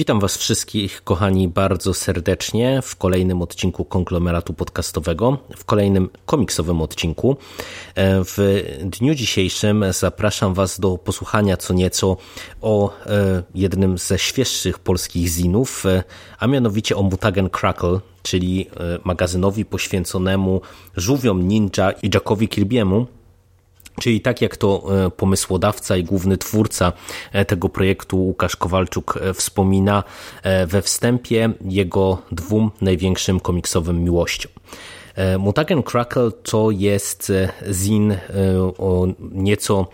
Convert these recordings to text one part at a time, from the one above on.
Witam Was wszystkich, kochani, bardzo serdecznie w kolejnym odcinku konglomeratu podcastowego, w kolejnym komiksowym odcinku. E, w dniu dzisiejszym zapraszam Was do posłuchania co nieco o e, jednym ze świeższych polskich zinów, e, a mianowicie o Mutagen Crackle, czyli magazynowi poświęconemu żółwiom ninja i Jackowi Kirby'emu, Czyli tak jak to e, pomysłodawca i główny twórca e, tego projektu Łukasz Kowalczuk e, wspomina we wstępie jego dwóm największym komiksowym miłościom. E, Mutagen Crackle to jest e, zin e, o nieco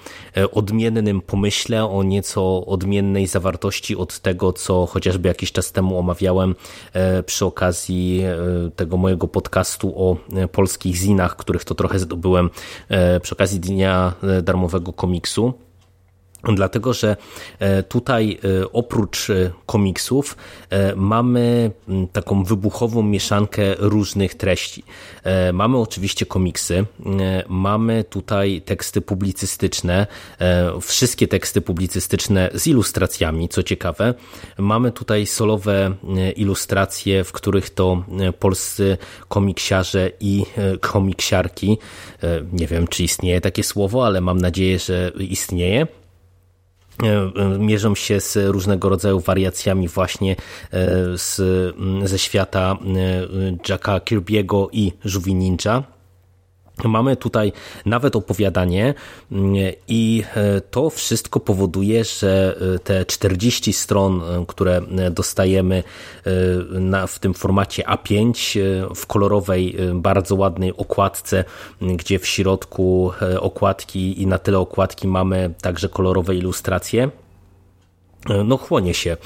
odmiennym pomyśle, o nieco odmiennej zawartości od tego, co chociażby jakiś czas temu omawiałem przy okazji tego mojego podcastu o polskich zinach, których to trochę zdobyłem przy okazji Dnia Darmowego Komiksu. Dlatego, że e, tutaj e, oprócz e, komiksów mamy taką wybuchową mieszankę różnych treści. Mamy oczywiście komiksy, mamy tutaj teksty publicystyczne, wszystkie teksty publicystyczne z ilustracjami, co ciekawe. Mamy tutaj solowe ilustracje, w których to polscy komiksiarze i komiksiarki, nie wiem czy istnieje takie słowo, ale mam nadzieję, że istnieje mierzą się z różnego rodzaju wariacjami właśnie e, z, ze świata Jacka Kirby'ego i Żółwi Ninja. Mamy tutaj nawet opowiadanie mm, i e, to wszystko powoduje, że e, te 40 stron, e, które dostajemy na, w tym formacie A5 w kolorowej, bardzo ładnej okładce, gdzie w środku okładki i na tyle okładki mamy także kolorowe ilustracje no chłonie się,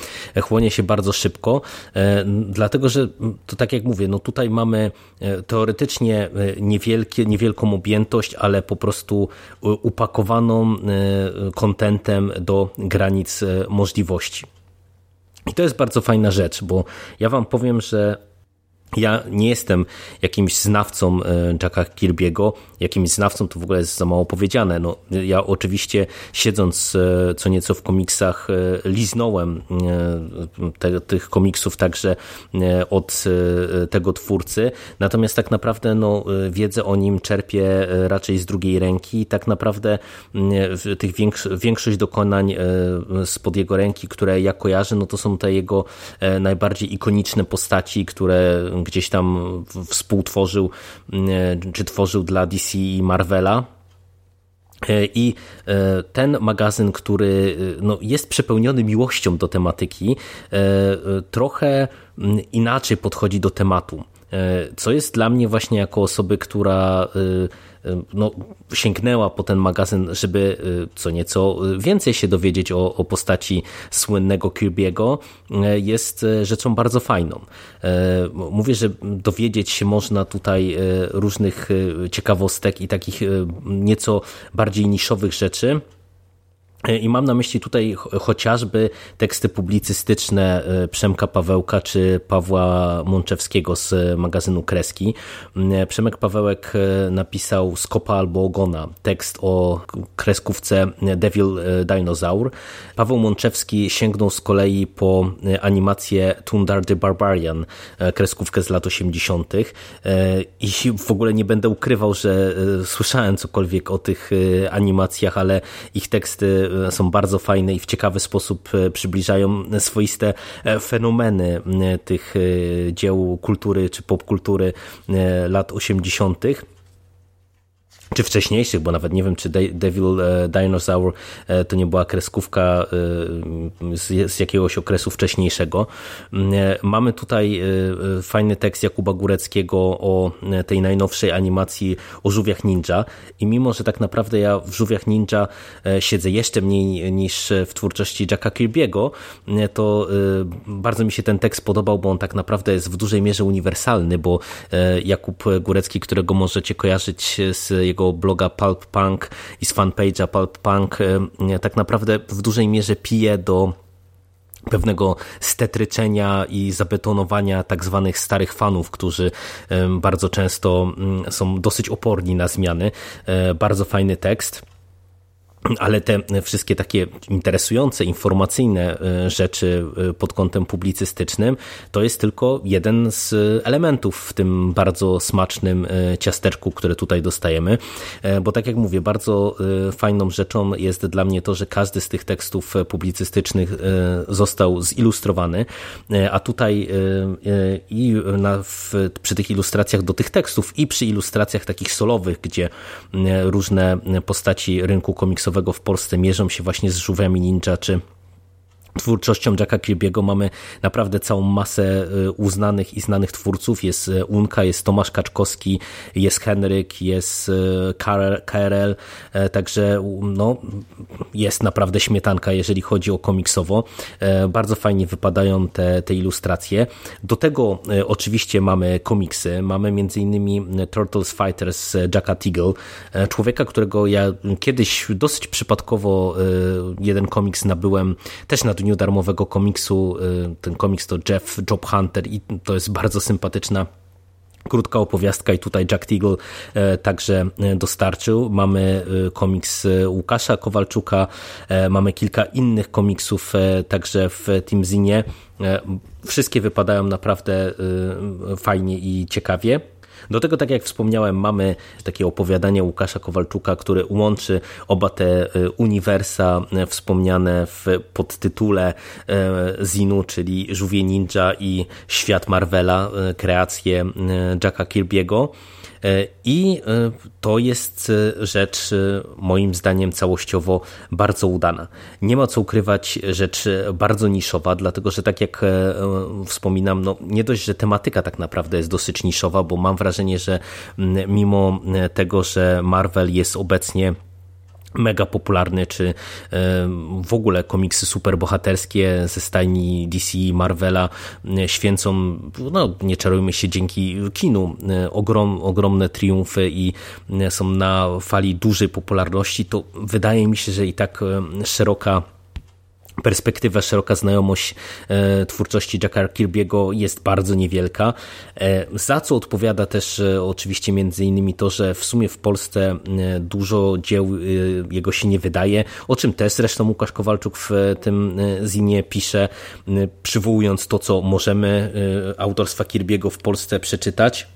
chłonie się bardzo szybko, e, dlatego że to tak jak mówię, no tutaj mamy e, teoretycznie e, niewielkie, niewielką objętość, ale po prostu upakowaną kontentem do granic możliwości. I to jest bardzo fajna rzecz, bo ja wam powiem, że ja nie jestem jakimś znawcą e, Jacka Kirby'ego, jakimś znawcą to w ogóle jest za mało powiedziane. No, ja oczywiście siedząc e, co nieco w komiksach e, liznąłem te, tych komiksów także od tego twórcy, natomiast tak naprawdę no, wiedzę o nim czerpię raczej z drugiej ręki. Tak naprawdę tych większość dokonań spod jego ręki, które ja kojarzę, no to są te jego najbardziej ikoniczne postaci, które gdzieś tam współtworzył, mm, czy tworzył dla DC i Marvela. E, I e, ten magazyn, który e, no, jest przepełniony miłością do tematyki, trochę inaczej podchodzi do tematu. Co jest dla mnie właśnie jako osoby, która no, sięgnęła po ten magazyn, żeby co nieco więcej się dowiedzieć o, o postaci słynnego Kirby'ego, jest rzeczą bardzo fajną. Mówię, że dowiedzieć się można tutaj różnych ciekawostek i takich nieco bardziej niszowych rzeczy, i mam na myśli tutaj chociażby teksty publicystyczne e, Przemka Pawełka czy Pawła Mączewskiego z magazynu Kreski. E, Przemek Pawełek e, napisał Skopa albo Ogona, tekst o kreskówce Devil Dinosaur. Paweł Mączewski sięgnął z kolei po animację Tundar the Barbarian, kreskówkę z lat 80. I w ogóle nie będę ukrywał, że słyszałem cokolwiek o tych animacjach, ale ich teksty są bardzo fajne i w ciekawy sposób e, przybliżają swoiste e, fenomeny tych e, dzieł kultury czy popkultury lat 80. czy wcześniejszych, bo nawet nie wiem, czy Devil e, Dinosaur e, to nie była kreskówka e, z, jakiegoś okresu wcześniejszego. Mamy tutaj fajny tekst Jakuba Góreckiego o tej najnowszej animacji o żółwiach ninja i mimo, że tak naprawdę ja w żółwiach ninja siedzę jeszcze mniej niż w twórczości Jacka Kirby'ego, to bardzo mi się ten tekst podobał, bo on tak naprawdę jest w dużej mierze uniwersalny, bo Jakub Górecki, którego możecie kojarzyć z jego jego bloga Pulp Punk i z fanpage'a Pulp Punk tak naprawdę w dużej mierze pije do pewnego stetryczenia i zabetonowania tak zwanych starych fanów, którzy bardzo często mm, są dosyć oporni na zmiany. E, bardzo fajny tekst. Ale te wszystkie takie interesujące, informacyjne e, rzeczy e, pod kątem publicystycznym to jest tylko jeden z elementów w tym bardzo smacznym e, ciasteczku, które tutaj dostajemy. Bo tak jak mówię, bardzo fajną rzeczą jest dla mnie to, że każdy z tych tekstów publicystycznych został zilustrowany, a tutaj i na, w, przy tych ilustracjach do tych tekstów i przy ilustracjach takich solowych, gdzie różne postaci rynku komiksowego w Polsce mierzą się właśnie z żółwiami ninja czy twórczością Jacka Kirby'ego mamy naprawdę całą masę y, uznanych i znanych twórców. Jest y, Unka, jest Tomasz Kaczkowski, jest Henryk, jest y, KRL, e, także no, jest naprawdę śmietanka, jeżeli chodzi o komiksowo. E, bardzo fajnie wypadają te, te ilustracje. Do tego oczywiście mamy komiksy. Mamy między innymi Turtles Fighters Jacka Teagle, e, człowieka, którego ja kiedyś dosyć przypadkowo jeden komiks nabyłem też na dniu darmowego komiksu. Y, ten komiks to Jeff Job Hunter i to jest bardzo sympatyczna krótka opowiastka i tutaj Jack Teagle e, także e, dostarczył. Mamy e, komiks Łukasza Kowalczuka, mamy kilka innych komiksów także w Team Zinie. Wszystkie wypadają naprawdę fajnie i ciekawie. Do tego, tak jak wspomniałem, mamy takie opowiadanie Łukasza Kowalczuka, które łączy oba te e, uniwersa e, wspomniane w podtytule e, Zinu, czyli Żółwie Ninja i Świat Marvela, kreację Jacka Kirby'ego. E, I e, to jest e, rzecz moim zdaniem całościowo bardzo udana. Nie ma co ukrywać, rzecz bardzo niszowa, dlatego że tak jak wspominam, no nie dość, że tematyka tak naprawdę jest dosyć niszowa, bo mam wrażenie, że mimo tego, że Marvel jest obecnie mega popularny, czy w ogóle komiksy superbohaterskie ze stajni DC Marvela święcą, no nie czarujmy się, dzięki kinu ogrom, ogromne triumfy i są na fali dużej popularności, to wydaje mi się, że i tak szeroka perspektywa, szeroka znajomość e, twórczości Jacka Kirby'ego jest bardzo niewielka, e, za co odpowiada też e, oczywiście między innymi to, że w sumie w Polsce dużo dzieł jego się nie wydaje, o czym też zresztą Łukasz Kowalczuk w tym zinie pisze, przywołując to, co możemy autorstwa Kirby'ego w Polsce przeczytać.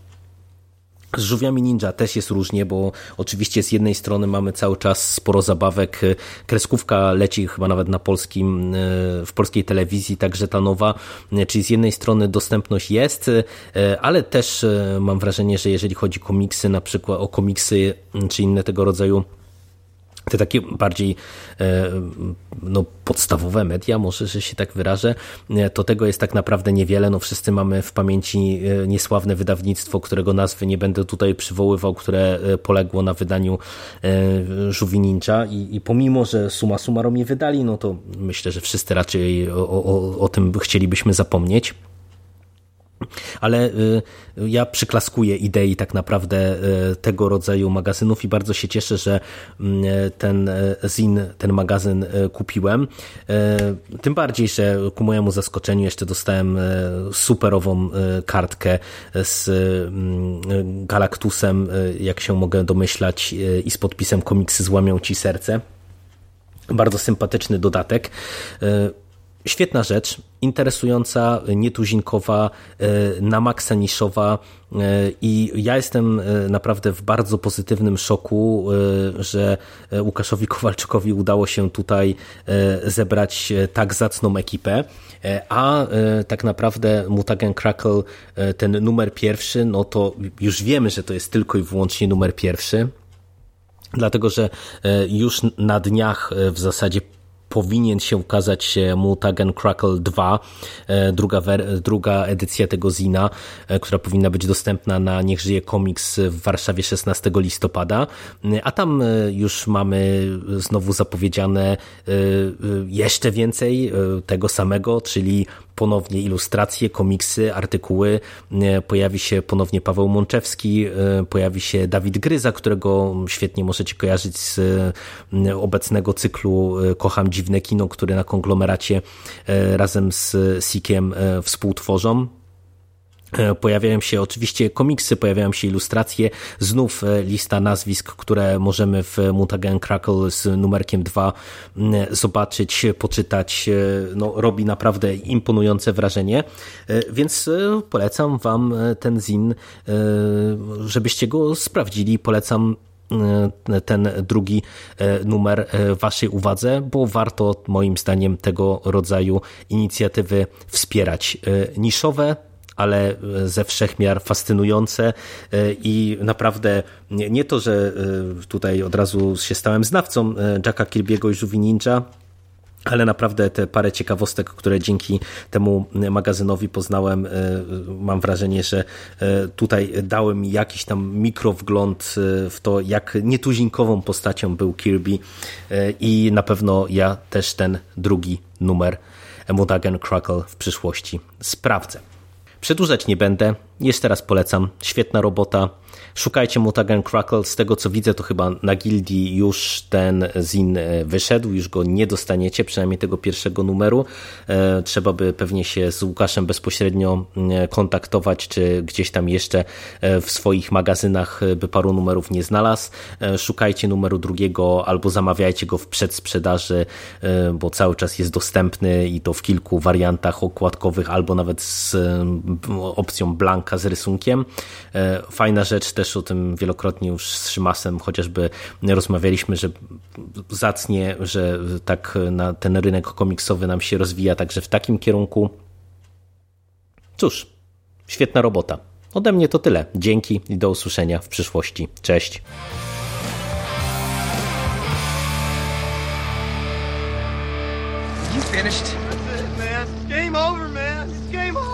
Z żółwiami ninja też jest różnie, bo oczywiście z jednej strony mamy cały czas sporo zabawek. Kreskówka leci chyba nawet na polskim, e, w polskiej telewizji, także ta nowa, e, czyli z jednej strony dostępność jest, e, ale też mam wrażenie, że jeżeli chodzi o komiksy, na przykład o komiksy czy inne tego rodzaju te takie bardziej e, no, podstawowe media, może, że się tak wyrażę, e, to tego jest tak naprawdę niewiele. No, wszyscy mamy w pamięci e, niesławne wydawnictwo, którego nazwy nie będę tutaj przywoływał, które poległo na wydaniu Żółwi Ninja i, i pomimo, że suma summarum nie wydali, no to myślę, że wszyscy raczej o, o, o tym chcielibyśmy zapomnieć. Ale y, ja przyklaskuję idei tak naprawdę y, tego rodzaju magazynów i bardzo się cieszę, że mm, ten y, zin, ten magazyn kupiłem. Tym bardziej, że ku mojemu zaskoczeniu jeszcze dostałem superową kartkę z mm, Galactusem, jak się mogę domyślać, i z podpisem komiksy złamią ci serce. Bardzo sympatyczny dodatek. Świetna rzecz, interesująca, nietuzinkowa, e, na maksa niszowa. E, i ja jestem e, naprawdę w bardzo pozytywnym szoku, że Łukaszowi Kowalczykowi udało się tutaj zebrać tak zacną ekipę, a tak naprawdę Mutagen Crackle, ten numer pierwszy, no to już wiemy, że to jest tylko i wyłącznie numer pierwszy, dlatego że już na dniach w zasadzie powinien się ukazać Mutagen Crackle 2, e, druga, druga edycja tego zina, e, która powinna być dostępna na Niech Żyje Komiks w Warszawie 16 listopada, a tam e, już mamy znowu zapowiedziane jeszcze więcej tego samego, czyli ponownie ilustracje, komiksy, artykuły. Pojawi się ponownie Paweł Mączewski, pojawi się Dawid Gryza, którego świetnie możecie kojarzyć z obecnego cyklu Kocham Dziwne Kino, który na konglomeracie razem z Sikiem współtworzą. E, pojawiają się oczywiście komiksy, pojawiają się ilustracje, znów e, lista nazwisk, które możemy w Mutagen Crackle z numerkiem 2 zobaczyć, poczytać. E, no, robi naprawdę imponujące wrażenie, więc polecam Wam ten zin, żebyście go sprawdzili. Polecam ten drugi numer Waszej uwadze, bo warto moim zdaniem tego rodzaju inicjatywy wspierać. Niszowe, ale e, ze wszechmiar fascynujące e, i naprawdę nie to, że e, tutaj od razu się stałem znawcą Jacka Kirby'ego i Żółwi Ninja, ale naprawdę te parę ciekawostek, które dzięki temu magazynowi poznałem, mam wrażenie, że tutaj dałem mi jakiś tam mikrowgląd w to, jak nietuzinkową postacią był Kirby i na pewno ja też ten drugi numer Mutagen Crackle w przyszłości sprawdzę. Przedłużać nie będę. Jeszcze raz polecam. Świetna robota. Szukajcie Mutagen Crackle. Z tego co widzę, to chyba na gildii już ten zin e, wyszedł, już go nie dostaniecie, przynajmniej tego pierwszego numeru. E, trzeba by pewnie się z Łukaszem bezpośrednio e, kontaktować, czy gdzieś tam jeszcze w swoich magazynach by paru numerów nie znalazł. Szukajcie numeru drugiego albo zamawiajcie go w przedsprzedaży, bo cały czas jest dostępny i to w kilku wariantach okładkowych, albo nawet z opcją z rysunkiem. Fajna rzecz też o tym wielokrotnie już z Szymasem chociażby rozmawialiśmy, że zacnie, że tak na ten rynek komiksowy nam się rozwija także w takim kierunku. Cóż, świetna robota. Ode mnie to tyle. Dzięki i do usłyszenia w przyszłości. Cześć. You finished? That's it, man. Game over, man. It's game over.